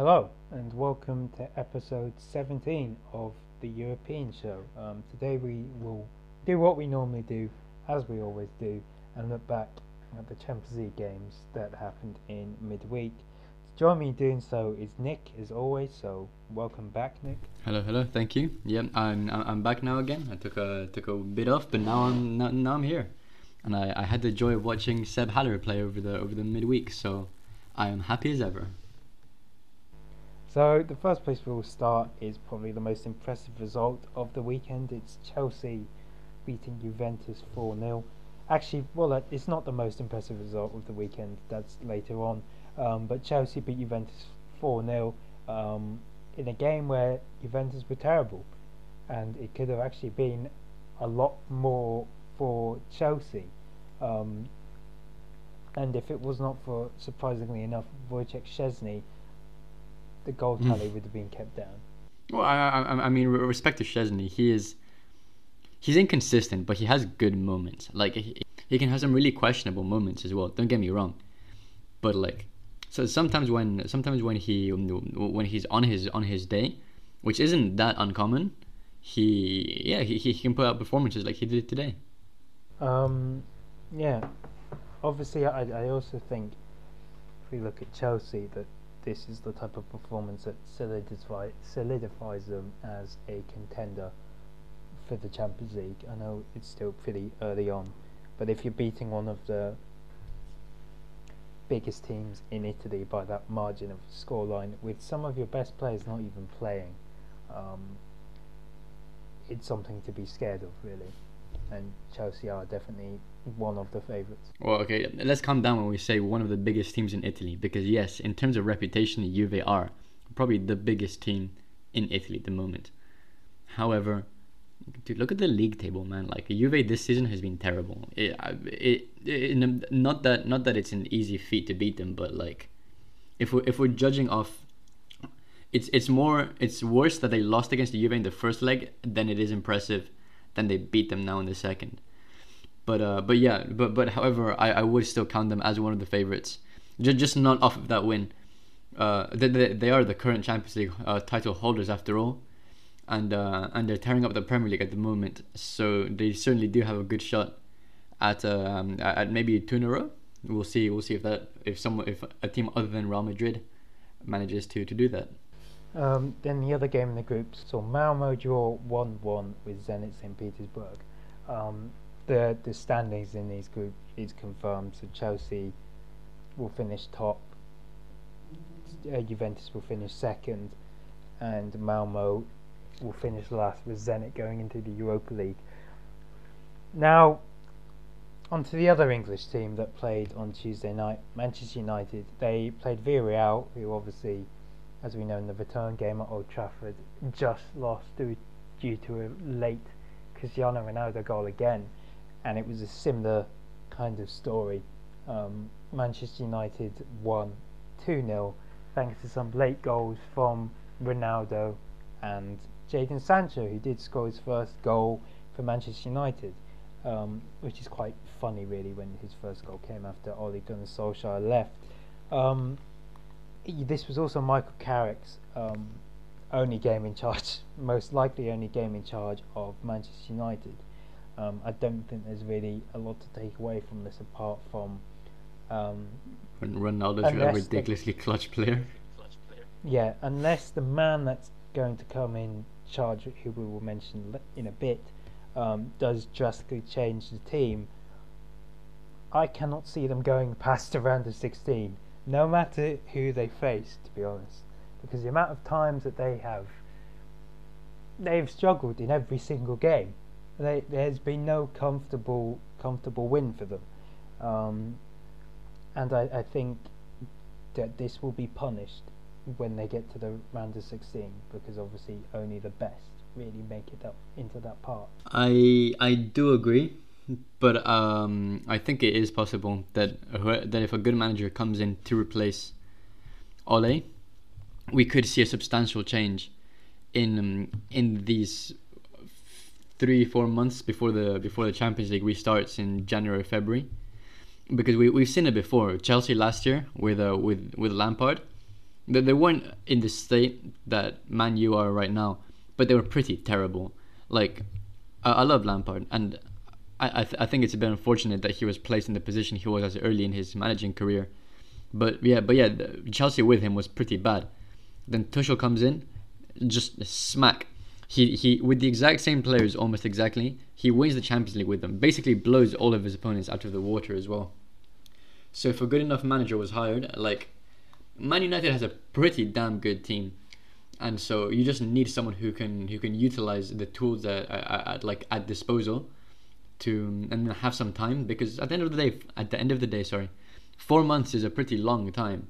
Hello, and welcome to episode 17 of the European show. Um, today we will do what we normally do, as we always do, and look back at the Champions League games that happened in midweek. To join me in doing so is Nick, as always, so welcome back, Nick. Hello, hello. Thank you. Yeah, I'm I'm back now again. I took a took a bit off, but now I'm now, now I'm here, and I, I had the joy of watching Seb Haller play over the over the midweek. So I am happy as ever. So the first place we will start is probably the most impressive result of the weekend. It's Chelsea beating Juventus 4 0. Actually, well, it's not the most impressive result of the weekend. That's later on. Um, but Chelsea beat Juventus 4 0 um, in a game where Juventus were terrible, and it could have actually been a lot more for Chelsea. Um, and if it was not for, surprisingly enough, Wojciech Szczesny, the goal Mm. tally would have been kept down. Well, I I, I mean, respect to Szczesny, he is he's inconsistent, but he has good moments. Like he, he can have some really questionable moments as well. Don't get me wrong, but like so sometimes when sometimes when he when he's on his on his day, which isn't that uncommon, he yeah he, he can put out performances like he did today. Um, yeah, obviously, I, I also think if we look at Chelsea, that this is the type of performance that solidify, solidifies them as a contender for the Champions League. I know it's still pretty early on, but if you're beating one of the biggest teams in Italy by that margin of scoreline, with some of your best players not even playing, um, it's something to be scared of, really and Chelsea are definitely one of the favourites. Well, okay, let's calm down when we say one of the biggest teams in Italy because yes, in terms of reputation, Juve are probably the biggest team in Italy at the moment. However, dude, look at the league table, man. Like Juve this season has been terrible. It, it, it, not that not that it's an easy feat to beat them, but like if we if we're judging off. It's it's more it's worse that they lost against the Juve in the first leg than it is impressive then they beat them now in the second. But uh, but yeah, but but however, I, I would still count them as one of the favorites, just just not off of that win. Uh, they, they, they are the current Champions League uh, title holders after all, and uh, and they're tearing up the Premier League at the moment. So they certainly do have a good shot at um, at maybe two in a row. We'll see. We'll see if that if someone if a team other than Real Madrid manages to to do that. Um, then the other game in the group saw Malmo draw 1 1 with Zenit St. Petersburg. Um, the, the standings in these groups is confirmed, so Chelsea will finish top, uh, Juventus will finish second, and Malmo will finish last with Zenit going into the Europa League. Now, on to the other English team that played on Tuesday night, Manchester United. They played Villarreal, who obviously as we know in the return game at Old Trafford, just lost due, due to a late Cristiano Ronaldo goal again, and it was a similar kind of story. Um, Manchester United won 2 0 thanks to some late goals from Ronaldo and Jadon Sancho, who did score his first goal for Manchester United, um, which is quite funny, really, when his first goal came after Ole Gunnar Solskjaer left. Um, this was also Michael Carrick's um, only game in charge, most likely only game in charge of Manchester United. Um, I don't think there's really a lot to take away from this apart from. Um, when Ronaldo's a ridiculously clutch player. Yeah, unless the man that's going to come in charge, who we will mention in a bit, um, does drastically change the team, I cannot see them going past the round of 16 no matter who they face, to be honest, because the amount of times that they have, they've struggled in every single game. They, there's been no comfortable, comfortable win for them, um, and I, I think that this will be punished when they get to the round of 16, because obviously only the best really make it up into that part. I I do agree but um, I think it is possible that that if a good manager comes in to replace Ole, we could see a substantial change in um, in these three four months before the before the Champions League restarts in January February, because we we've seen it before. Chelsea last year with uh, with with Lampard, They, they weren't in the state that Man U are right now, but they were pretty terrible. Like, I, I love Lampard, and I I, th- I think it's a bit unfortunate that he was placed in the position he was as early in his managing career. But yeah, but yeah, Chelsea with him was pretty bad. Then Tuchel comes in, just smack. He he with the exact same players, almost exactly. He wins the Champions League with them. Basically, blows all of his opponents out of the water as well. So if a good enough manager was hired, like Man United has a pretty damn good team, and so you just need someone who can who can utilize the tools that at like at disposal, to and have some time because at the end of the day, at the end of the day, sorry, four months is a pretty long time.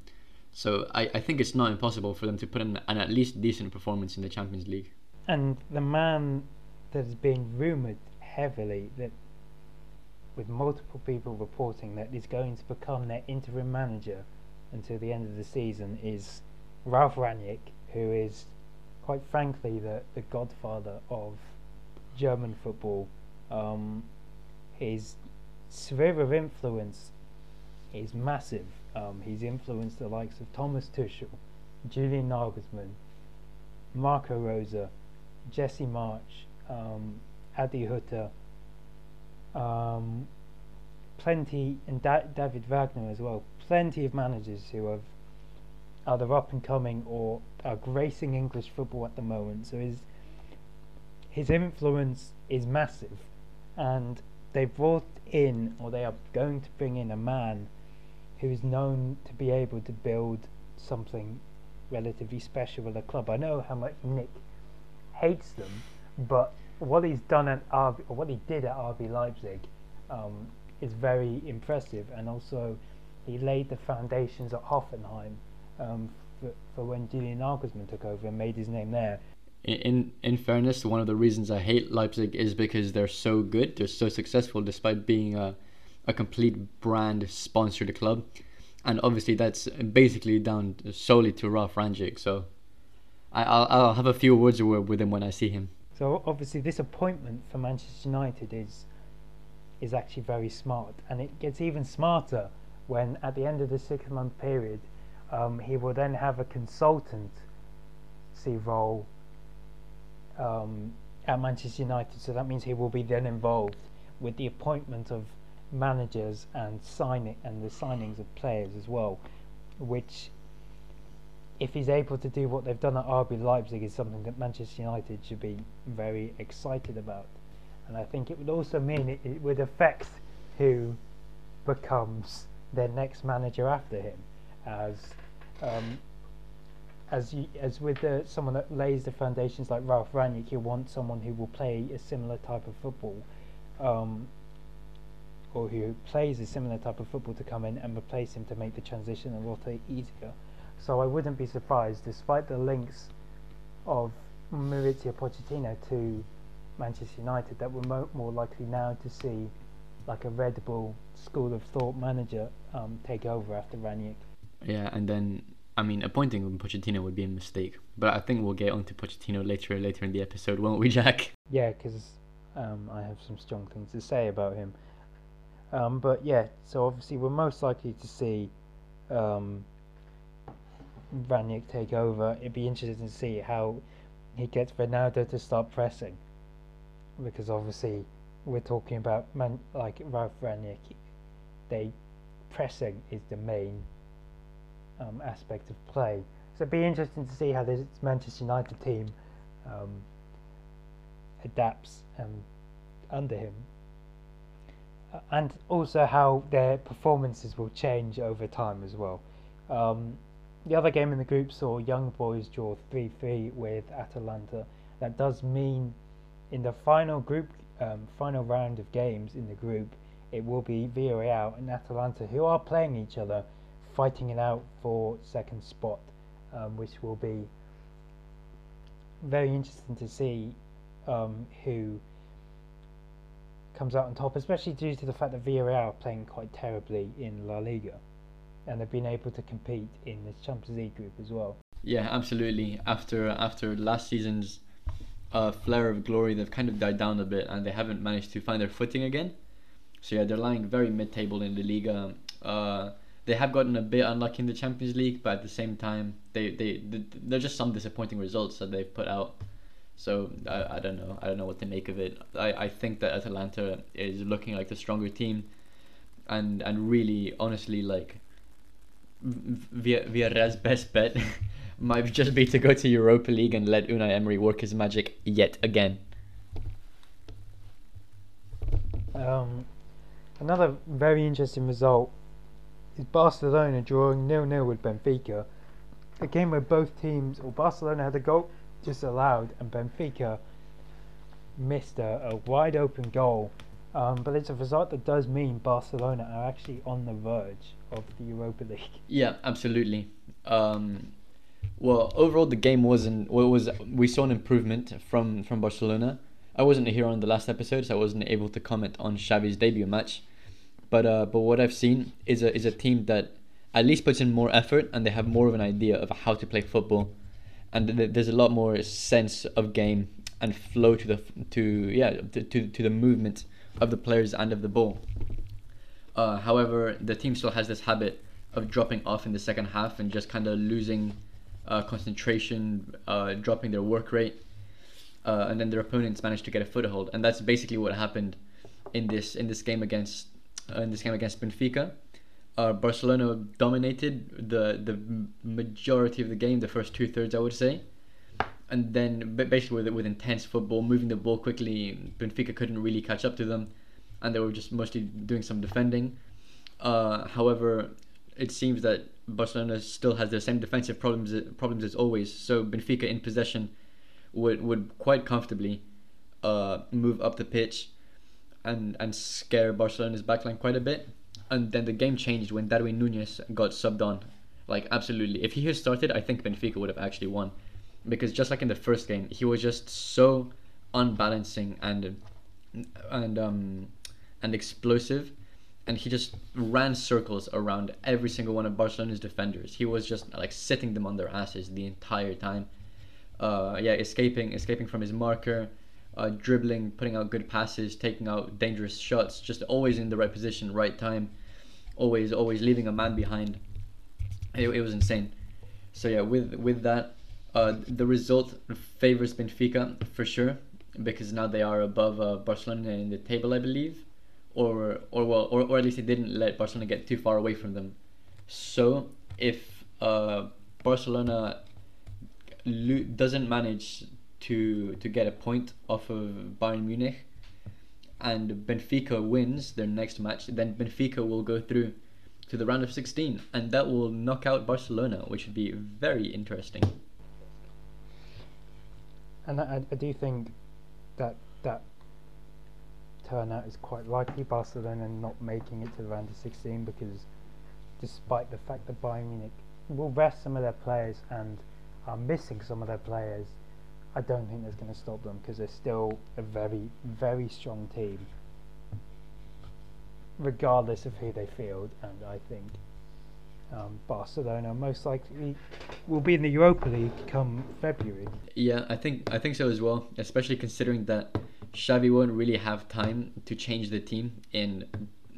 So I, I think it's not impossible for them to put in an at least decent performance in the Champions League. And the man that has been rumoured heavily that with multiple people reporting that is going to become their interim manager until the end of the season is Ralf Rangnick, who is quite frankly the, the godfather of German football. Um, his sphere of influence is massive. Um, he's influenced the likes of Thomas Tuchel, Julian Nagelsmann, Marco Rose, Jesse Marsch, um, Adi Hutter, um, plenty, and da- David Wagner as well. Plenty of managers who have either up and coming or are gracing English football at the moment. So his his influence is massive, and they brought in, or they are going to bring in a man who is known to be able to build something relatively special with a club. I know how much Nick hates them, but what he's done at RB, or what he did at RB Leipzig, um, is very impressive, and also he laid the foundations at Hoffenheim um, for, for, when Julian Nagelsmann took over and made his name there. In in fairness, one of the reasons I hate Leipzig is because they're so good, they're so successful, despite being a a complete brand sponsored the club, and obviously that's basically down solely to Ralf Rangnick. So I, I'll I'll have a few words with him when I see him. So obviously, this appointment for Manchester United is is actually very smart, and it gets even smarter when, at the end of the six-month period, um, he will then have a consultant see role um, at Manchester United. So that means he will be then involved with the appointment of managers and signing and the signings of players as well, which if he's able to do what they've done at RB Leipzig is something that Manchester United should be very excited about. And I think it would also mean it, it would affect who becomes their next manager after him, as um, as you, as with someone that lays the foundations like Ralf Rangnick, you want someone who will play a similar type of football, um, or who plays a similar type of football to come in and replace him to make the transition a lot easier. So I wouldn't be surprised, despite the links of Mauricio Pochettino to Manchester United, that we're mo- more likely now to see like a Red Bull school of thought manager um, take over after Rangnick. Yeah, and then I mean appointing Pochettino would be a mistake, but I think we'll get onto Pochettino later later in the episode, won't we, Jack? Yeah, because um, I have some strong things to say about him. Um, but yeah, so obviously we're most likely to see um, Rangnick take over, it'd be interesting to see how he gets Ronaldo to start pressing, because obviously we're talking about man like Ralf Rangnick. They pressing is the main um, aspect of play, so it'd be interesting to see how this Manchester United team um, adapts um, under him, uh, and also how their performances will change over time as well. Um, the other game in the group saw Young Boys draw 3 3 with Atalanta. That does mean in the final group, um, final round of games in the group, it will be Villarreal and Atalanta who are playing each other, fighting it out for second spot, um, which will be very interesting to see um, who comes out on top, especially due to the fact that Villarreal are playing quite terribly in La Liga and they've been able to compete in the Champions League group as well. Yeah, absolutely. After after last season's uh, flare of glory, they've kind of died down a bit, and they haven't managed to find their footing again. So yeah, they're lying very mid-table in the Liga. Uh, they have gotten a bit unlucky in the Champions League, but at the same time, they they they're just some disappointing results that they've put out. So I, I don't know I don't know what to make of it. I, I think that Atalanta is looking like the stronger team, and and really honestly like via Villarreal's best bet might just be to go to Europa League and let Unai Emery work his magic yet again. Um, another very interesting result is Barcelona drawing nil-nil with Benfica. A game where both teams, or Barcelona had a goal just allowed, and Benfica missed a, a wide open goal. Um, but it's a result that does mean Barcelona are actually on the verge of the Europa League. Yeah, absolutely. Um, well, overall, the game wasn't. Well, was we saw an improvement from from Barcelona. I wasn't here on the last episode, so I wasn't able to comment on Xavi's debut match. But uh, but what I've seen is a is a team that at least puts in more effort and they have more of an idea of how to play football, and th- there's a lot more sense of game and flow to the to yeah to to, to the movement of the players and of the ball. Uh, however, the team still has this habit of dropping off in the second half and just kind of losing uh, concentration, uh, dropping their work rate, uh, and then their opponents manage to get a foothold. And that's basically what happened in this in this game against uh, in this game against Benfica. Uh, Barcelona dominated the the majority of the game, the first two thirds, I would say, and then basically with with intense football, moving the ball quickly, Benfica couldn't really catch up to them, and they were just mostly doing some defending. Uh, however, it seems that Barcelona still has the same defensive problems problems as always. So Benfica in possession would would quite comfortably uh, move up the pitch and and scare Barcelona's backline quite a bit. And then the game changed when Darwin Nunez got subbed on. Like absolutely, if he had started, I think Benfica would have actually won, because just like in the first game, he was just so unbalancing and and um and explosive and he just ran circles around every single one of Barcelona's defenders. He was just like sitting them on their asses the entire time. Uh, yeah, escaping, escaping from his marker, uh, dribbling, putting out good passes, taking out dangerous shots, just always in the right position, right time, always, always leaving a man behind. It, it was insane. So yeah, with with that, uh, the result favors Benfica for sure because now they are above uh, Barcelona in the table, I believe or or well, or, or at least they didn't let Barcelona get too far away from them. So if uh, Barcelona lo- doesn't manage to to get a point off of Bayern Munich, and Benfica wins their next match, then Benfica will go through to the round of 16, and that will knock out Barcelona, which would be very interesting. And I, I do think that that turnout is quite likely. Barcelona not making it to the round of 16 because, despite the fact that Bayern Munich will rest some of their players and are missing some of their players, I don't think that's going to stop them because they're still a very, very strong team, regardless of who they field. And I think um, Barcelona most likely will be in the Europa League come February. Yeah, I think I think so as well, especially considering that Xavi won't really have time to change the team in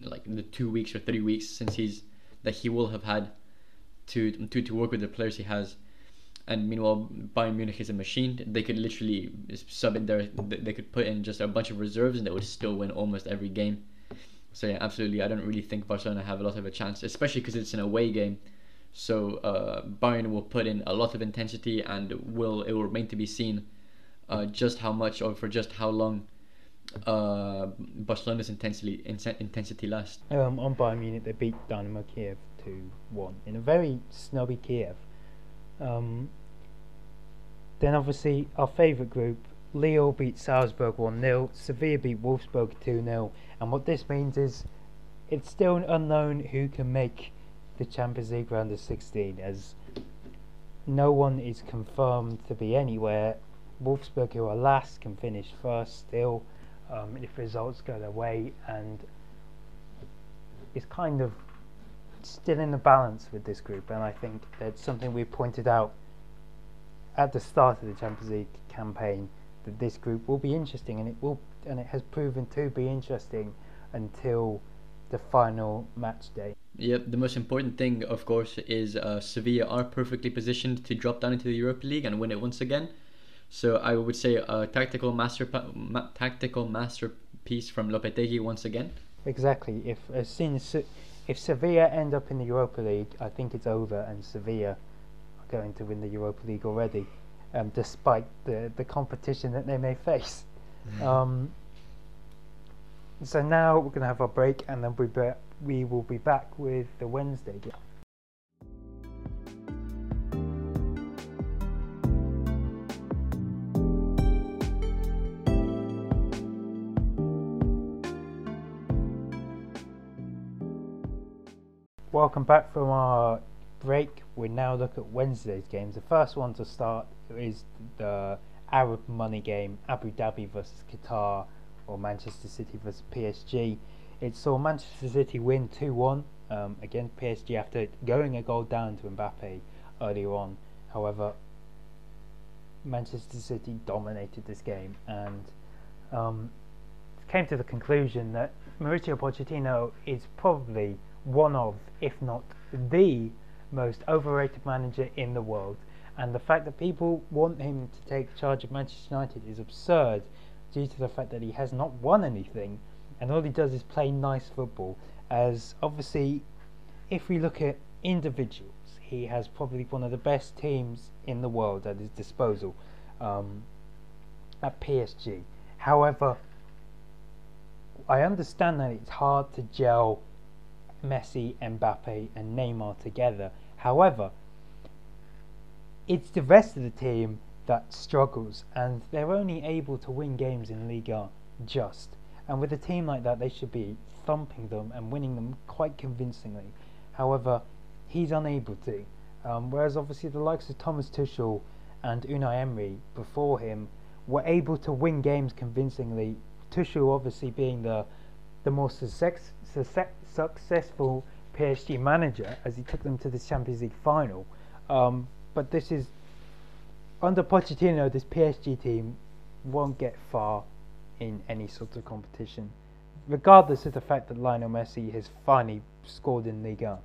like the two weeks or three weeks since he's that he will have had to to to work with the players he has. And meanwhile, Bayern Munich is a machine. They could literally sub in there. They could put in just a bunch of reserves, and they would still win almost every game. So yeah, absolutely. I don't really think Barcelona have a lot of a chance, especially because it's an away game. So uh, Bayern will put in a lot of intensity, and will it will remain to be seen uh, just how much or for just how long uh, Barcelona's intensity intensity lasts. Um, on Bayern Munich, they beat Dynamo Kiev two one in a very snobby Kiev. Um, then obviously our favourite group, Lille beat Salzburg 1 0, Sevilla beat Wolfsburg 2 0, and what this means is it's still an unknown who can make the Champions League round of 16 as no one is confirmed to be anywhere Wolfsburg, who are last, can finish first still um, if results go their way, and it's kind of still in the balance with this group. And I think that's something we pointed out at the start of the Champions League campaign this group will be interesting, and it will, and it has proven to be interesting until the final match day. Yep, the most important thing, of course, is uh, Sevilla are perfectly positioned to drop down into the Europa League and win it once again. So I would say a tactical master ma- tactical masterpiece from Lopetegui once again. Exactly. If as soon as if Sevilla end up in the Europa League, I think it's over, and Sevilla are going to win the Europa League already, um, despite the the competition that they may face. Mm. Um, so now we're going to have our break, and then we be, we will be back with the Wednesday game. Welcome back from our break. We now look at Wednesday's games. The first one to start is the Arab money game, Abu Dhabi versus Qatar, or Manchester City versus PSG. It saw Manchester City win 2 1 um, against PSG after going a goal down to Mbappe earlier on. However, Manchester City dominated this game and um, came to the conclusion that Mauricio Pochettino is probably one of, if not the most overrated manager in the world. And the fact that people want him to take charge of Manchester United is absurd due to the fact that he has not won anything and all he does is play nice football. As obviously, if we look at individuals, he has probably one of the best teams in the world at his disposal um, at PSG. However, I understand that it's hard to gel Messi, Mbappe, and Neymar together. However, it's the rest of the team that struggles, and they're only able to win games in Liga just. And with a team like that, they should be thumping them and winning them quite convincingly. However, he's unable to. Um, whereas obviously the likes of Thomas Tuchel and Unai Emery before him were able to win games convincingly. Tuchel obviously being the the more success, successful PSG manager as he took them to the Champions League final. Um, but this is under Pochettino, this PSG team won't get far in any sort of competition, regardless of the fact that Lionel Messi has finally scored in Liga.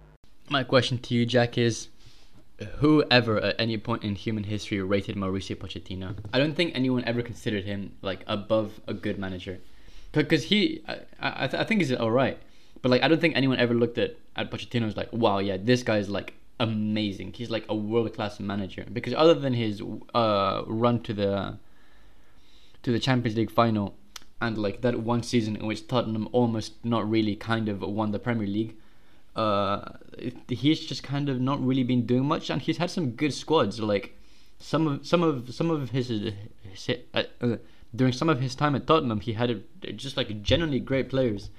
My question to you, Jack, is whoever at any point in human history rated Mauricio Pochettino? I don't think anyone ever considered him like above a good manager, because he, I, I, I think he's all right. But like, I don't think anyone ever looked at at Pochettino like, wow, yeah, this guy's like amazing. He's like a world class manager. Because other than his uh run to the to the Champions League final, and like that one season in which Tottenham almost not really kind of won the Premier League, uh, he's just kind of not really been doing much, and he's had some good squads. Like some of some of some of his, his uh, uh, during some of his time at Tottenham, he had a, just like genuinely great players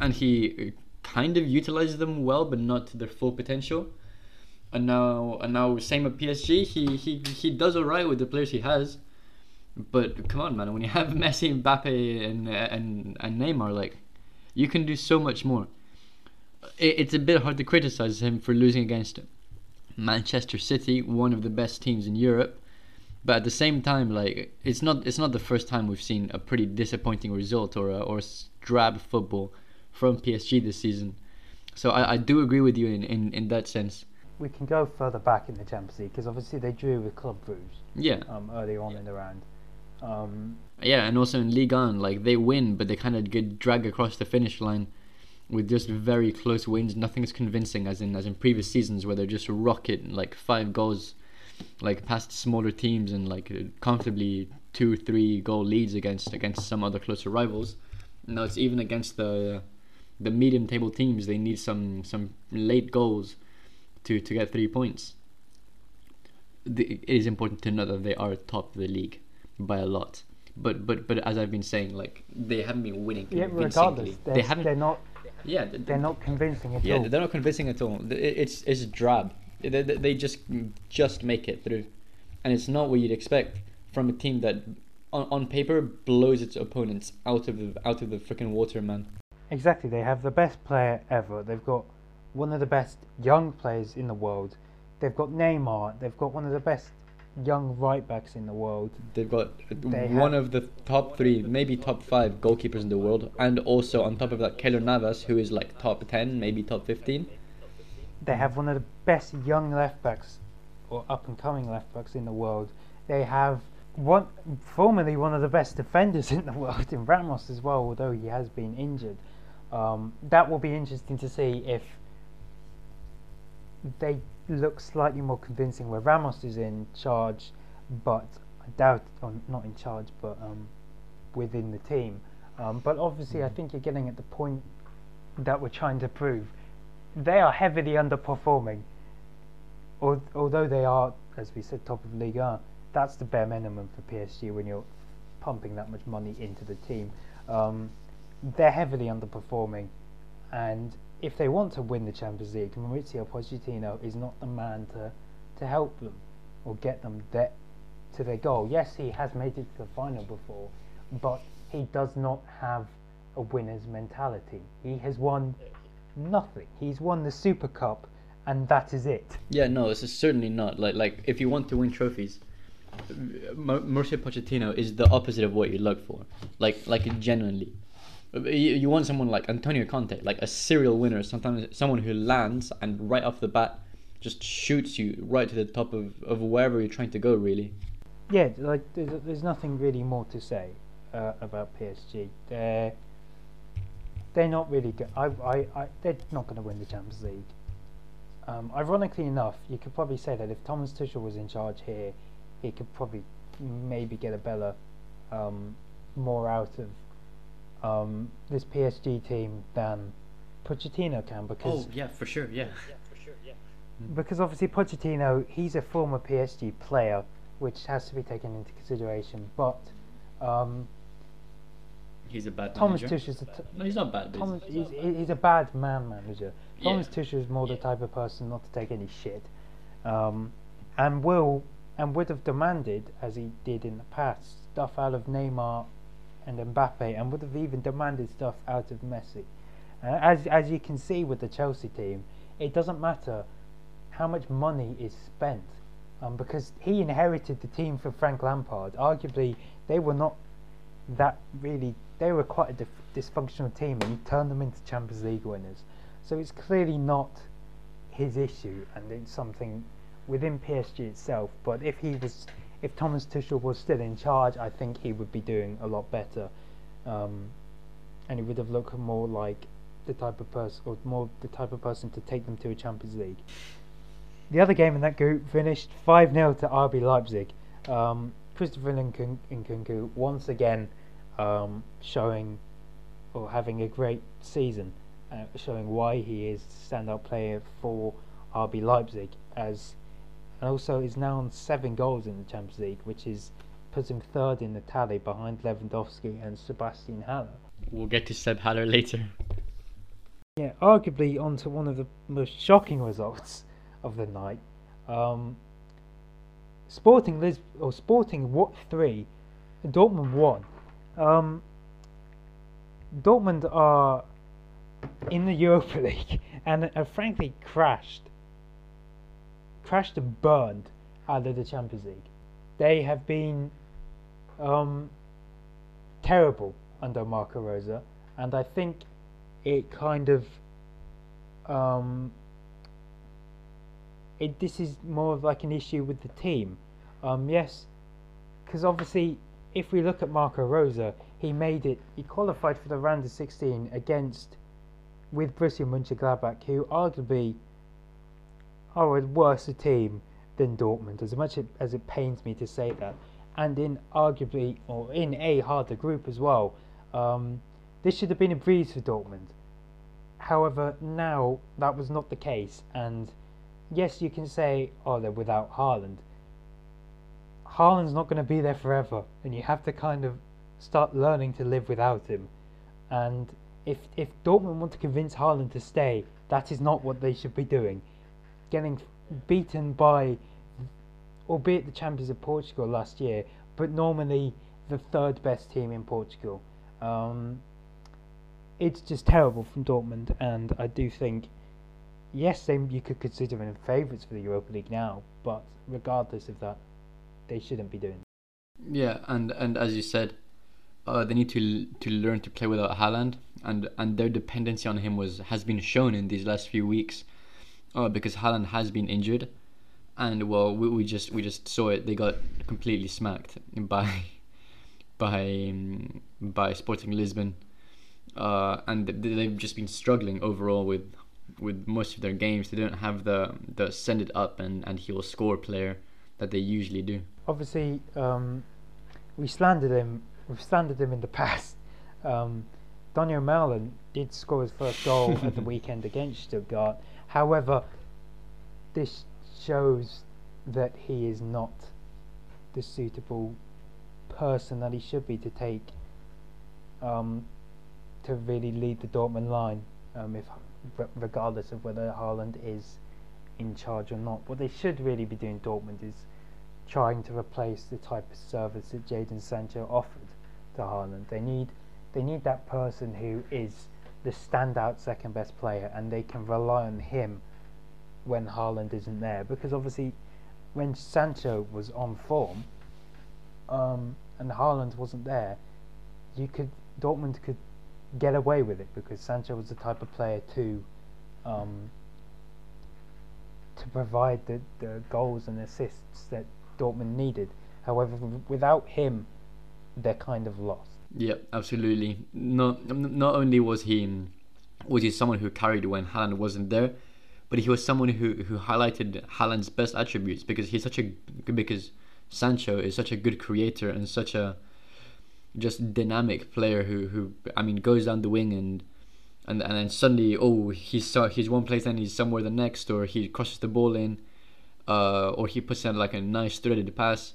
and he uh, kind of utilizes them well, but not to their full potential. And now, and now, same at PSG, he he he does alright with the players he has. But come on, man, when you have Messi, Mbappe, and and and Neymar, like, you can do so much more. It, it's a bit hard to criticize him for losing against Manchester City, one of the best teams in Europe. But at the same time, like, it's not it's not the first time we've seen a pretty disappointing result or a, or drab football from PSG this season. So I, I do agree with you in, in, in that sense. We can go further back in the Champions League because obviously they drew with Club Brugge. Yeah. Um, early on yeah. in the round. Um, yeah, and also in Ligue 1, like they win, but they kind of get dragged across the finish line with just very close wins. Nothing's convincing, as in as in previous seasons where they're just rocket like five goals, like past smaller teams and like comfortably two, three goal leads against against some other closer rivals. Now it's even against the the medium table teams they need some some late goals to to get three points. The, it is important to know that they are top of the league by a lot. But but but as I've been saying, like they haven't been winning yeah, regardless, they haven't. They're not. Yeah, they're not convincing at yeah, all. Yeah, they're not convincing at all. It's it's drab. They, they just just make it through, and it's not what you'd expect from a team that, on, on paper, blows its opponents out of the out of the freaking water, man. Exactly, they have the best player ever. They've got one of the best young players in the world. They've got Neymar. They've got one of the best young right backs in the world. They've got they one of the top three, maybe top five goalkeepers in the world, and also on top of that, Keylor Navas, who is like top ten, maybe top fifteen. They have one of the best young left backs or up and coming left backs in the world. They have one formerly one of the best defenders in the world in Ramos as well, although he has been injured. Um, that will be interesting to see if they look slightly more convincing where Ramos is in charge, but I doubt, or not in charge, but um, within the team. Um, but obviously, I Mm. think you're getting at the point that we're trying to prove. They are heavily underperforming. Al- Although they are, as we said, top of Ligue 1, that's the bare minimum for PSG when you're pumping that much money into the team. Um, they're heavily underperforming, and if they want to win the Champions League, Mauricio Pochettino is not the man to to help them or get them to their goal. Yes, he has made it to the final before, but he does not have a winner's mentality. He has won nothing. He's won the Super Cup, and that is it. Yeah, no, this is certainly not like like if you want to win trophies, Mauricio Pochettino is the opposite of what you look for. Like like genuinely, you, want someone like Antonio Conte, like a serial winner. Sometimes someone who lands and right off the bat just shoots you right to the top of, of wherever you're trying to go. Really, Yeah, like there's, there's nothing really more to say uh, about PSG. They're they're not really good. I, I, I, they're not going to win the Champions League. Um, ironically enough, you could probably say that if Thomas Tuchel was in charge here, he could probably maybe get a better, um, more out of um, this PSG team than Pochettino can because Oh yeah, for sure, yeah. because obviously Pochettino, he's a former PSG player, which has to be taken into consideration. But um, He's a bad Thomas manager. Tuchel's a t- no, he's not bad. Thomas, he's, he's, he's a bad man manager. Thomas Yeah. Tuchel is more the type of person not to take any shit, um, and will and would have demanded, as he did in the past, stuff out of Neymar and Mbappe, and would have even demanded stuff out of Messi. Uh, as as you can see with the Chelsea team, it doesn't matter how much money is spent, um, because he inherited the team from Frank Lampard. Arguably, they were not that really they were quite a dif- dysfunctional team and he turned them into Champions League winners. So it's clearly not his issue and it's something within PSG itself. But if he was, if Thomas Tuchel was still in charge, I think he would be doing a lot better, um, and he would have looked more like the type of person, or more the type of person to take them to a Champions League. The other game in that group finished 5 0 to RB Leipzig. Um, Christopher Nkun- Nkunku once again um, showing or having a great season, uh, showing why he is standout player for RB Leipzig, as and also is now on seven goals in the Champions League, which is puts him third in the tally behind Lewandowski and Sebastian Haller. we'll get to Seb Haller later. Yeah, arguably onto one of the most shocking results of the night. Um, Sporting Lis or Sporting what three, Dortmund one. Um, Dortmund are in the Europa League and are frankly crashed, crashed and burned out of the Champions League. They have been um, terrible under Marco Rose, and I think it kind of um, it this is more of like an issue with the team. Um, yes, because obviously, if we look at Marco Rose, he made it. He qualified for the round of 16 against with Borussia Mönchengladbach, who arguably are a worse team than Dortmund. As much as it pains me to say that, and in arguably or in a harder group as well. Um, this should have been a breeze for Dortmund. However, now that was not the case, and yes, you can say, oh, they're without Haaland. Haaland's not going to be there forever, and you have to kind of start learning to live without him. And if if Dortmund want to convince Haaland to stay, that is not what they should be doing. Getting beaten by, albeit the champions of Portugal last year, but normally the third best team in Portugal. Um, it's just terrible from Dortmund, and I do think, yes, they, you could consider them favourites for the Europa League now, but regardless of that, they shouldn't be doing. Yeah, and and as you said, uh, they need to to learn to play without Haaland, and and their dependency on him was has been shown in these last few weeks. Uh, because Haaland has been injured, and well, we, we just we just saw it. They got completely smacked by by um, by Sporting Lisbon, uh, and they've just been struggling overall with with most of their games. They don't have the the send it up and and he will score player that they usually do. Obviously, um, we slandered him. We've slandered him in the past. Um, Donyell Malen did score his first goal at the weekend against Stuttgart. However, this shows that he is not the suitable person that he should be to take um, to really lead the Dortmund line. Um, if regardless of whether Haaland is in charge or not, what they should really be doing, Dortmund, is trying to replace the type of service that Jadon Sancho offered to Haaland. They need they need that person who is the standout second best player, and they can rely on him when Haaland isn't there. Because obviously, when Sancho was on form, um, and Haaland wasn't there, you could Dortmund could get away with it because Sancho was the type of player to um, to provide the, the goals and assists that Dortmund needed. However, without him, they're kind of lost. Yeah, absolutely. Not not only was he was he someone who carried when Haaland wasn't there, but he was someone who who highlighted Haaland's best attributes because he's such a because Sancho is such a good creator and such a just dynamic player who who I mean goes down the wing and and and then suddenly oh he's he's one place and he's somewhere the next or he crosses the ball in uh, or he puts in like a nice threaded pass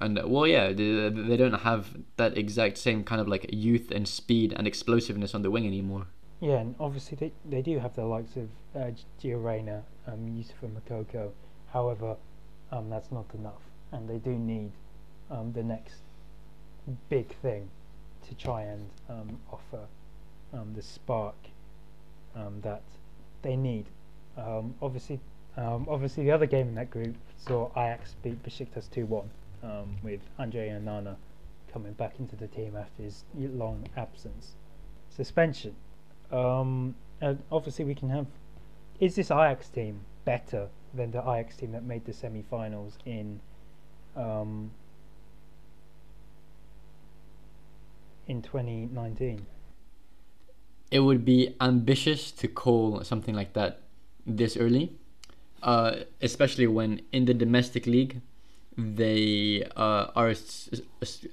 and well yeah they, they don't have that exact same kind of like youth and speed and explosiveness on the wing anymore. Yeah and obviously they, they do have the likes of uh, Gio Reyna um, Youssoufa Moukoko however um, that's not enough. And they do need um, the next big thing to try and um, offer um, the spark um, that they need. Um, obviously obviously the other game in that group saw Ajax beat Besiktas 2-1 um, with Andre Onana coming back into the team after his long absence. Suspension. Um, and obviously, we can have. Is this Ajax team better than the Ajax team that made the semi-finals in? Um, in 2019. It would be ambitious to call something like that this early, uh, especially when in the domestic league they uh, are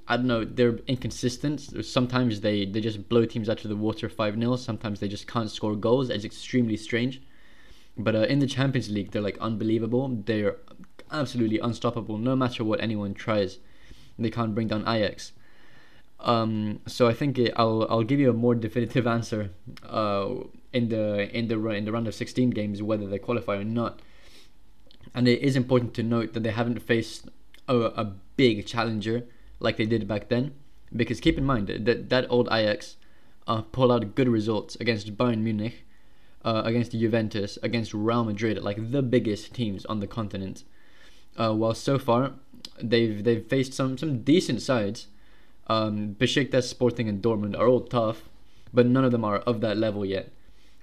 I don't know they're inconsistent. Sometimes they, they just blow teams out of the water five 0 Sometimes they just can't score goals. It's extremely strange. But uh, in the Champions League, they're like unbelievable. They're absolutely unstoppable. No matter what anyone tries, they can't bring down Ajax. Um, so I think it, I'll I'll give you a more definitive answer uh, in the in the in the round of 16 games whether they qualify or not. And it is important to note that they haven't faced a, a big challenger like they did back then. Because keep in mind that that old Ajax uh, pulled out good results against Bayern Munich, uh, against Juventus, against Real Madrid, like the biggest teams on the continent. Uh, while so far they've they've faced some some decent sides. Um, Besiktas, Sporting, and Dortmund are all tough, but none of them are of that level yet.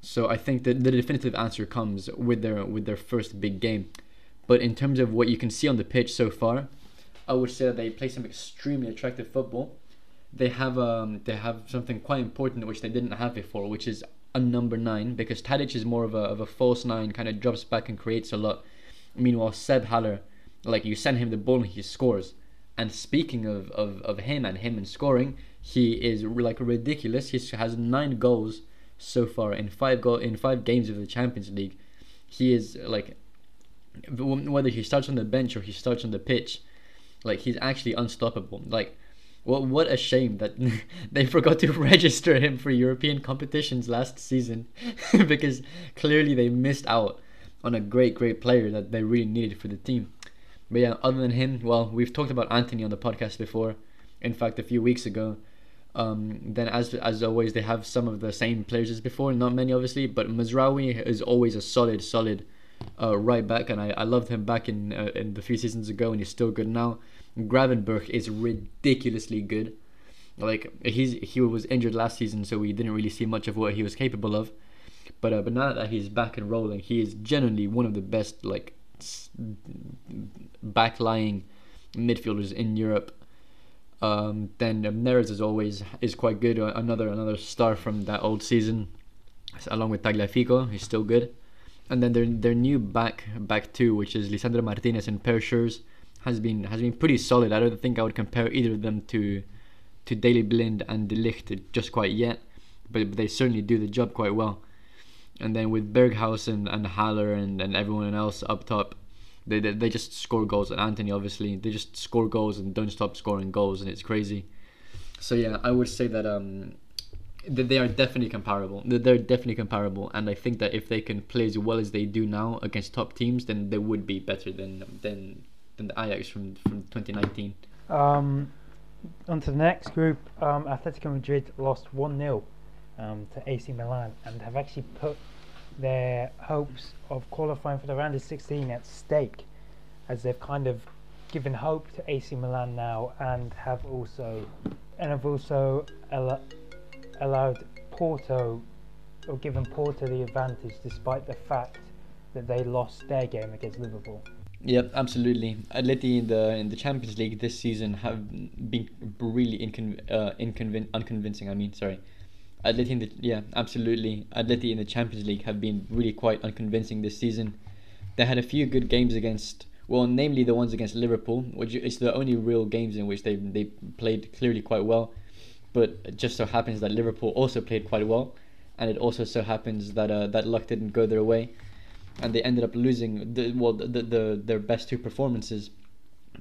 So I think that the definitive answer comes with their with their first big game. But in terms of what you can see on the pitch so far, I would say that they play some extremely attractive football. They have um they have something quite important which they didn't have before, which is a number nine because Tadic is more of a of a false nine, kind of drops back and creates a lot. Meanwhile, Seb Haller, like you send him the ball and he scores. And speaking of, of, of him and him and scoring, he is like ridiculous. He has nine goals so far in five go in five games of the Champions League. He is like whether he starts on the bench or he starts on the pitch, like he's actually unstoppable. Like, what what a shame that they forgot to register him for European competitions last season, because clearly they missed out on a great great player that they really needed for the team. But yeah, other than him, well, we've talked about Antony on the podcast before. In fact, a few weeks ago. Um, then as as always, they have some of the same players as before. Not many, obviously, but Mazraoui is always a solid solid uh, right back, and I, I loved him back in uh, in the few seasons ago, and he's still good now. Gravenberch is ridiculously good. Like he's he was injured last season, so we didn't really see much of what he was capable of. But uh, but now that he's back and rolling, he is genuinely one of the best like backlying midfielders in Europe. Um, then Neres as always is quite good. Uh, another another star from that old season, along with Tagliafico, he's still good. And then their their new back back two, which is Lisandro Martinez and Per Schuurs, has been has been pretty solid. I don't think I would compare either of them to to Daley Blind and De Ligt just quite yet, but, they certainly do the job quite well. And then with Berghuis and, and Haller and, and everyone else up top, they, they, they just score goals. And Antony, obviously, they just score goals and don't stop scoring goals, and it's crazy. So yeah, I would say that um, they are definitely comparable. They're definitely comparable, and I think that if they can play as well as they do now against top teams, then they would be better than than than the Ajax from from 2019. Um, on to the next group. Um, Atletico Madrid lost one 0 um, to AC Milan and have actually put their hopes of qualifying for the round of 16 at stake as they've kind of given hope to AC Milan now and have also and have also al- allowed Porto or given Porto the advantage despite the fact that they lost their game against Liverpool. Yep, absolutely. Atleti in the in the Champions League this season have been really incon- uh, inconvin- unconvincing. I mean, sorry. Atleti in the yeah, absolutely. Atleti in the Champions League have been really quite unconvincing this season. They had a few good games against, well, namely the ones against Liverpool, which is the only real games in which they they played clearly quite well. But it just so happens that Liverpool also played quite well, and it also so happens that uh, that luck didn't go their way, and they ended up losing the well the, the, the their best two performances,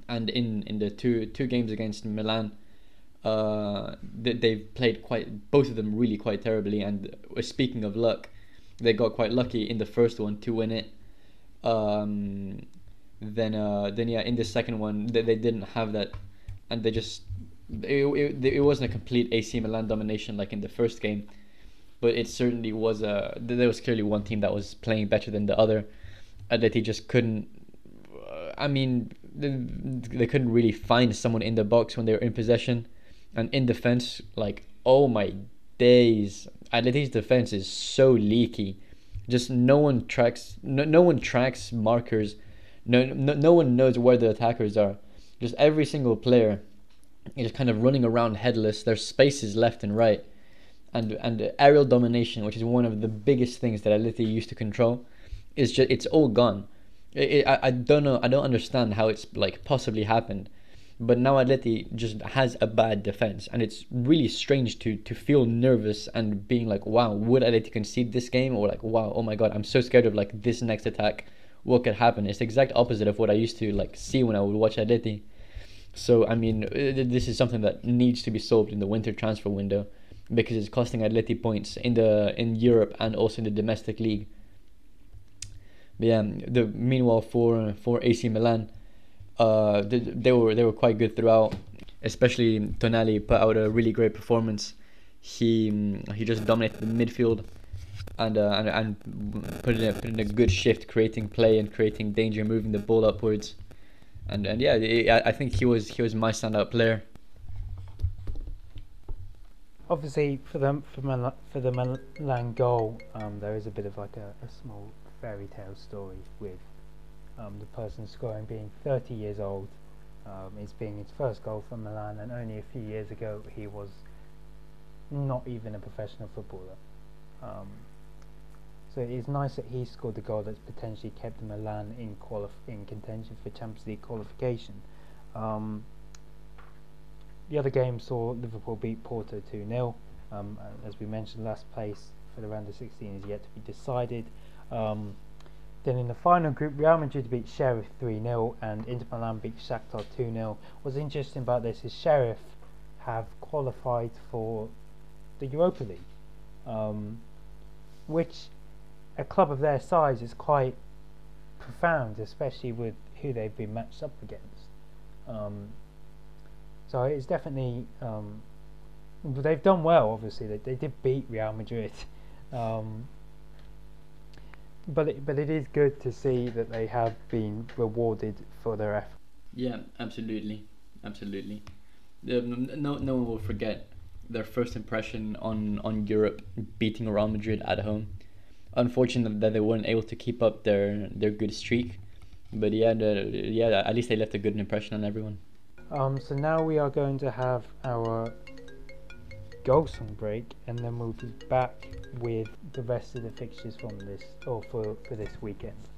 and in in the two two games against Milan uh, they, they've played quite both of them really quite terribly. And uh, speaking of luck, they got quite lucky in the first one to win it. Um, then uh, then yeah, in the second one they, they didn't have that, and they just it, it, it wasn't a complete AC Milan domination like in the first game, but it certainly was a there was clearly one team that was playing better than the other. Atleti just couldn't. Uh, I mean, they, they couldn't really find someone in the box when they were in possession and in defense, like oh my days, Atleti's defense is so leaky. Just no one tracks, no, no one tracks markers. No, no, no one knows where the attackers are. Just every single player is kind of running around headless. There's spaces left and right, and and aerial domination, which is one of the biggest things that Atleti used to control, is just it's all gone. It, it, I, I don't know. I don't understand how it's like possibly happened but now Atleti just has a bad defense, and it's really strange to to feel nervous and being like, wow, would Atleti concede this game, or like, wow, oh my god, I'm so scared of like this next attack. What could happen? It's the exact opposite of what I used to like see when I would watch Atleti. So I mean, uh, this is something that needs to be solved in the winter transfer window because it's costing Atleti points in the in Europe and also in the domestic league. But yeah, the meanwhile for for AC Milan uh, they, they were they were quite good throughout. Especially Tonali put out a really great performance. He mm, he just dominated the midfield, and uh, and and put in a, put in a good shift, creating play and creating danger, moving the ball upwards, and and yeah, I think he was he was my standout player. Obviously, for the for, Mal- for the Milan goal, um, there is a bit of like a, a small fairy tale story with um, the person scoring being 30 years old. Um, it's being his first goal for Milan, and only a few years ago he was not even a professional footballer. Um, so it is nice that he scored the goal that's potentially kept Milan in in contention for Champions League qualification. Um, the other game saw Liverpool beat Porto 2 0. Um, as we mentioned, last place for the round of 16 is yet to be decided. Um, then in the final group, Real Madrid beat Sheriff 3-0 and Inter Milan beat Shakhtar 2-0. What's interesting about this is Sheriff have qualified for the Europa League, um, which a club of their size is quite profound, especially with who they've been matched up against. Um, so it's definitely um, they've done well. Obviously, they, they did beat Real Madrid. Um, but it, but it is good to see that they have been rewarded for their effort. Yeah, absolutely, absolutely. Um, no, no one will forget their first impression on on Europe beating Real Madrid at home. Unfortunate that they weren't able to keep up their their good streak. But yeah, the, yeah, at least they left a good impression on everyone. Um, so now we are going to have our goal song break, and then we'll be back with the rest of the fixtures from this or for for this weekend.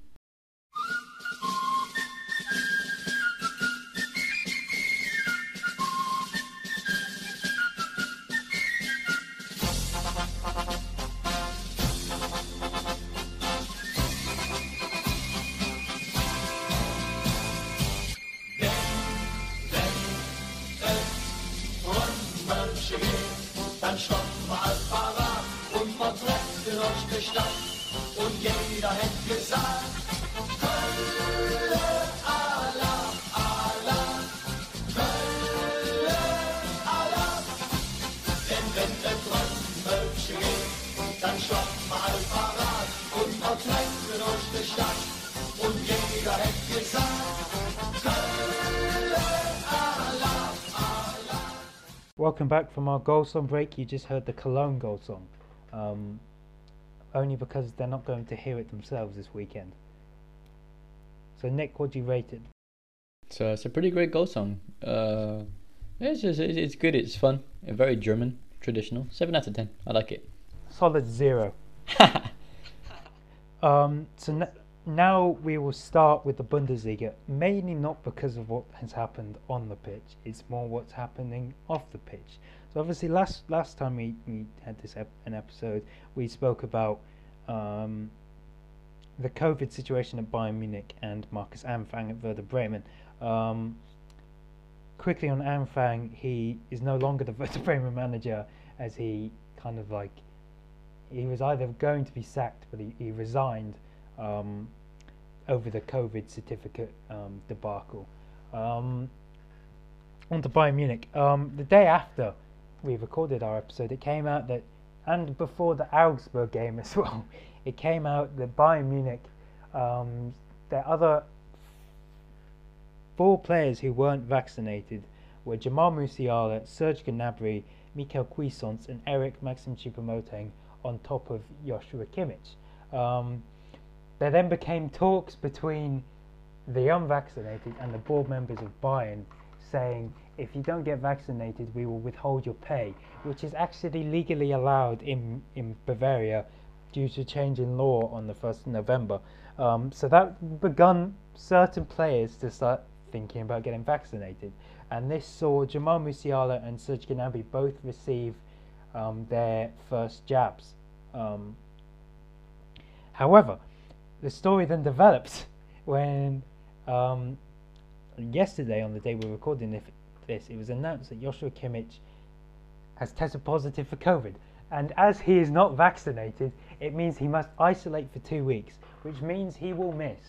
Welcome back from our goal song break. You just heard the Cologne goal song. Um, only because they're not going to hear it themselves this weekend. So, Nick, what do you rate it? So it's a pretty great goal song. Uh, it's just it's, it's good. It's fun. Very German, traditional. Seven out of ten. I like it. Solid zero. um, so n- now we will start with the Bundesliga, mainly not because of what has happened on the pitch, it's more what's happening off the pitch. So obviously, last last time we, we had this ep- an episode, we spoke about um, the COVID situation at Bayern Munich and Markus Anfang at Werder Bremen. Um, quickly on Anfang, he is no longer the Werder Bremen manager, as he kind of like he was either going to be sacked, but he, he resigned um, over the COVID certificate um, debacle. Um, on to Bayern Munich. Um, the day after we recorded our episode, it came out that, and before the Augsburg game as well, it came out that Bayern Munich, um, their other four players who weren't vaccinated were Jamal Musiala, Serge Gnabry, Michael Cuisance, and Eric Maxim Choupo-Moting on top of Joshua Kimmich. Um, there then became talks between the unvaccinated and the board members of Bayern saying if you don't get vaccinated, we will withhold your pay, which is actually legally allowed in, in Bavaria due to change in law on the 1st of November. Um, so that begun certain players to start thinking about getting vaccinated. And this saw Jamal Musiala and Serge Gnabry both receive um, their first jabs. Um, however, the story then develops when um, yesterday, on the day we were recording this, it was announced that Joshua Kimmich has tested positive for COVID. And as he is not vaccinated, it means he must isolate for two weeks, which means he will miss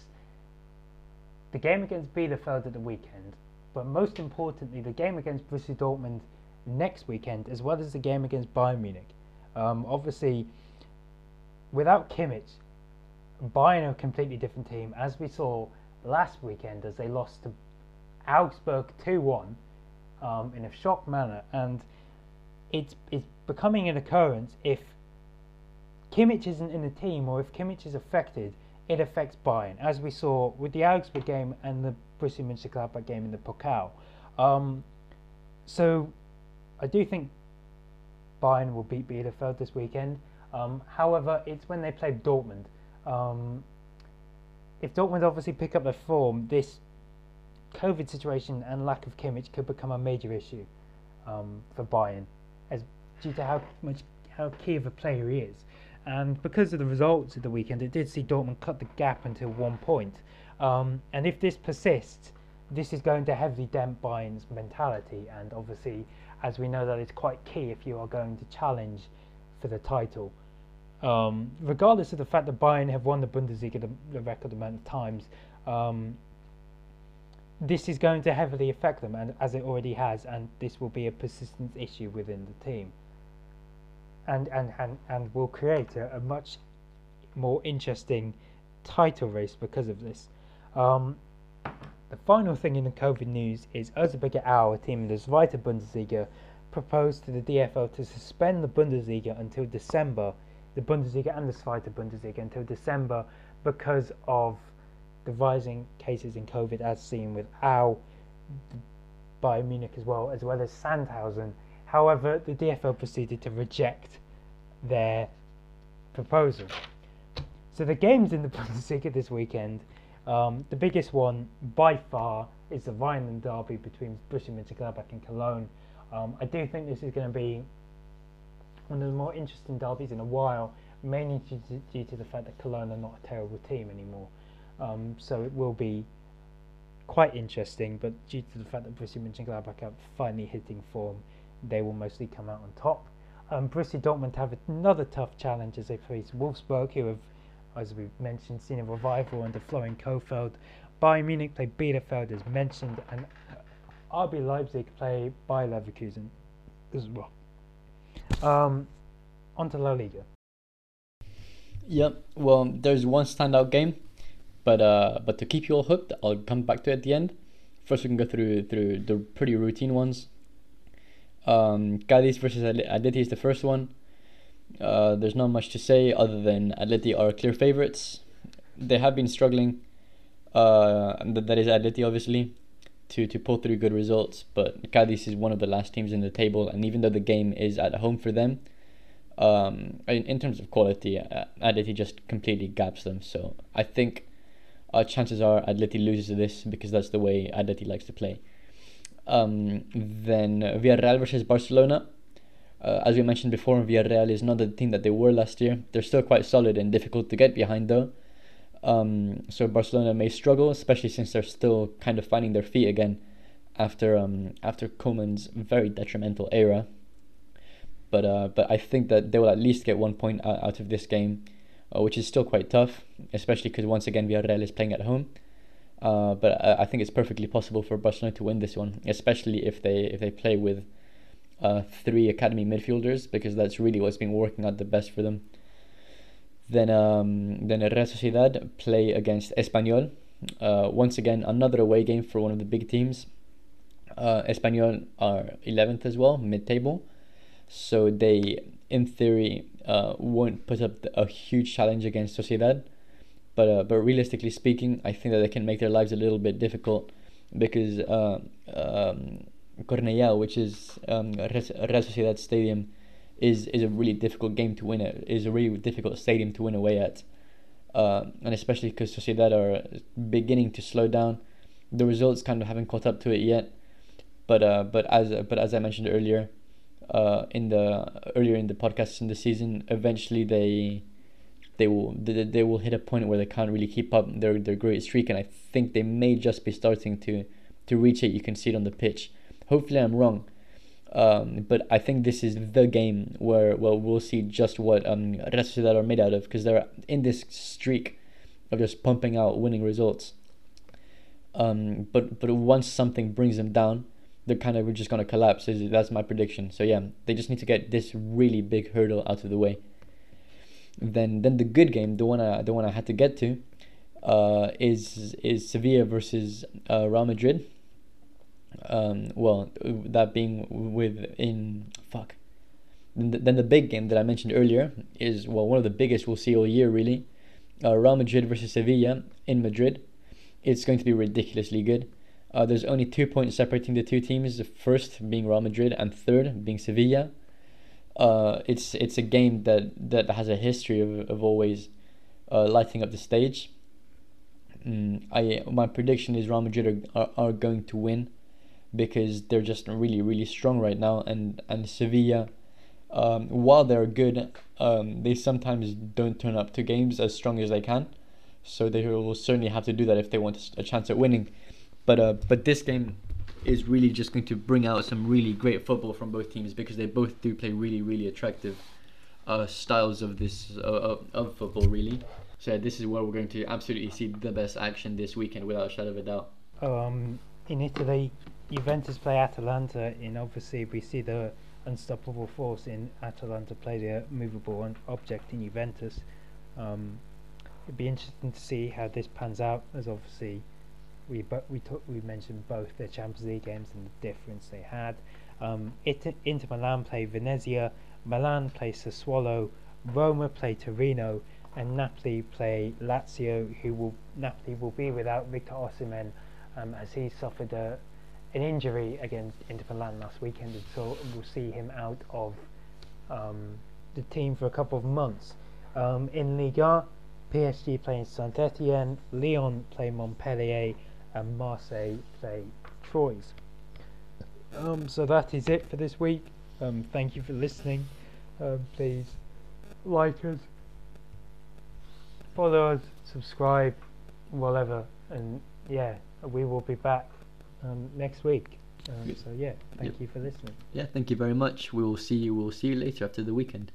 the game against Bielefeld at the weekend, but most importantly, the game against Borussia Dortmund next weekend, as well as the game against Bayern Munich. Um, obviously, without Kimmich, Bayern are a completely different team, as we saw last weekend as they lost to Augsburg 2 1 um, in a shock manner. And it's, it's becoming an occurrence if Kimmich isn't in the team or if Kimmich is affected, it affects Bayern, as we saw with the Augsburg game and the Borussia Mönchengladbach game in the Pokal. Um, so I do think Bayern will beat Bielefeld this weekend. Um, however, it's when they play Dortmund um, if Dortmund obviously pick up their form, this COVID situation and lack of Kimmich could become a major issue um, for Bayern, as due to how much how key of a player he is. And because of the results of the weekend, it did see Dortmund cut the gap until one point. Um, and if this persists, this is going to heavily dent Bayern's mentality. And obviously, as we know, that is quite key if you are going to challenge for the title. Um, regardless of the fact that Bayern have won the Bundesliga the, the record amount of times, um, this is going to heavily affect them, and as it already has, and this will be a persistent issue within the team, and and and, and will create a, a much more interesting title race because of this. Um, the final thing in the COVID news is Erzgebirge Aue, a team in the Zweite Bundesliga, proposed to the DFL to suspend the Bundesliga until December the Bundesliga and the Zweite Bundesliga until December because of the rising cases in COVID, as seen with Au, Bayern Munich as well, as well as Sandhausen. However, the DFL proceeded to reject their proposal. So the games in the Bundesliga this weekend, um, the biggest one by far is the Rhineland derby between Borussia Mönchengladbach and Cologne. Um, I do think this is going to be one of the more interesting derbies in a while, mainly due to, due to the fact that Cologne are not a terrible team anymore. Um, so it will be quite interesting, but due to the fact that Borussia Mönchengladbach are finally hitting form, they will mostly come out on top. Um, Borussia Dortmund have another tough challenge as they face Wolfsburg, who have, as we mentioned, seen a revival under Florian Kohfeldt. Bayern Munich play Bielefeld, as mentioned, and RB Leipzig play Bayer Leverkusen as well. Um, on to La Liga. Yep. Well, there's one standout game, but uh, but to keep you all hooked, I'll come back to it at the end. First, we can go through through the pretty routine ones. Um, Cadiz versus Atleti is the first one. Uh, there's not much to say other than Atleti are clear favorites. They have been struggling. Uh, that is Atleti, obviously, to, to pull through good results. But Cadiz is one of the last teams in the table, and even though the game is at home for them, um, in, in terms of quality, uh, Atleti just completely gaps them. So I think our chances are Atleti loses this because that's the way Atleti likes to play. Um, then Villarreal versus Barcelona. Uh, as we mentioned before, Villarreal is not the team that they were last year. They're still quite solid and difficult to get behind, though. Um, so Barcelona may struggle, especially since they're still kind of finding their feet again after um, after Koeman's very detrimental era. But uh, but I think that they will at least get one point out, out of this game, uh, which is still quite tough, especially because once again Villarreal is playing at home. Uh, but I, I, think it's perfectly possible for Barcelona to win this one, especially if they if they play with uh, three academy midfielders, because that's really what's been working out the best for them. Then um, then Real Sociedad play against Espanyol. Uh, once again, another away game for one of the big teams. Uh, Espanyol are 11th as well, mid-table, so they, in theory, uh, won't put up a huge challenge against Sociedad. But uh, but realistically speaking, I think that they can make their lives a little bit difficult because uh, um, Cornellà, which is um, Real Sociedad Stadium, is is a really difficult game to win. It is a really difficult stadium to win away at, uh, and especially because Sociedad are beginning to slow down. The results kind of haven't caught up to it yet, but uh, but as but as I mentioned earlier, uh, in the earlier in the podcast in the season, eventually they they will they, they will hit a point where they can't really keep up their their great streak, and I think they may just be starting to to reach it. You can see it on the pitch. Hopefully, I'm wrong. Um, but I think this is the game where well we'll see just what um Real are made out of because they're in this streak of just pumping out winning results. Um, but but once something brings them down, they're kind of just gonna collapse. That's my prediction. So yeah, they just need to get this really big hurdle out of the way. Then then the good game, the one I the one I had to get to, uh, is is Sevilla versus uh, Real Madrid. Um, well, that being within fuck. Then the, big game that I mentioned earlier is well one of the biggest we'll see all year really. Uh, Real Madrid versus Sevilla in Madrid. It's going to be ridiculously good. Uh, there's only two points separating the two teams. The first being Real Madrid and third being Sevilla uh, it's it's a game that that has a history of, of always uh, lighting up the stage. Mm, I my prediction is Real Madrid are, are, are going to win because they're just really really strong right now and and Sevilla um, while they're good um, they sometimes don't turn up to games as strong as they can so they will certainly have to do that if they want a chance at winning but uh, but this game is really just going to bring out some really great football from both teams because they both do play really, really attractive uh, styles of this uh, of, football, really. So this is where we're going to absolutely see the best action this weekend, without a shadow of a doubt. Um, in Italy, Juventus play Atalanta. In obviously, we see the unstoppable force in Atalanta play the movable object in Juventus. Um, it'd be interesting to see how this pans out, as obviously we but we we mentioned both the Champions League games and the difference they had. Um, Inter, Inter Milan play Venezia, Milan play Sassuolo, Roma play Torino, and Napoli play Lazio. Who will Napoli will be without Victor Osimhen, um, as he suffered a, an injury against Inter Milan last weekend, and so we'll see him out of um, the team for a couple of months. Um, in Liga, PSG playing Saint Etienne, Lyon play Montpellier, and Marseille play Troyes. Um, so that is it for this week. Um, thank you for listening. Um, please like us, follow us, subscribe, whatever, and yeah, we will be back um, next week. Um, so yeah, thank Yep. you for listening. Yeah, thank you very much. We will see you. We'll see you later after the weekend.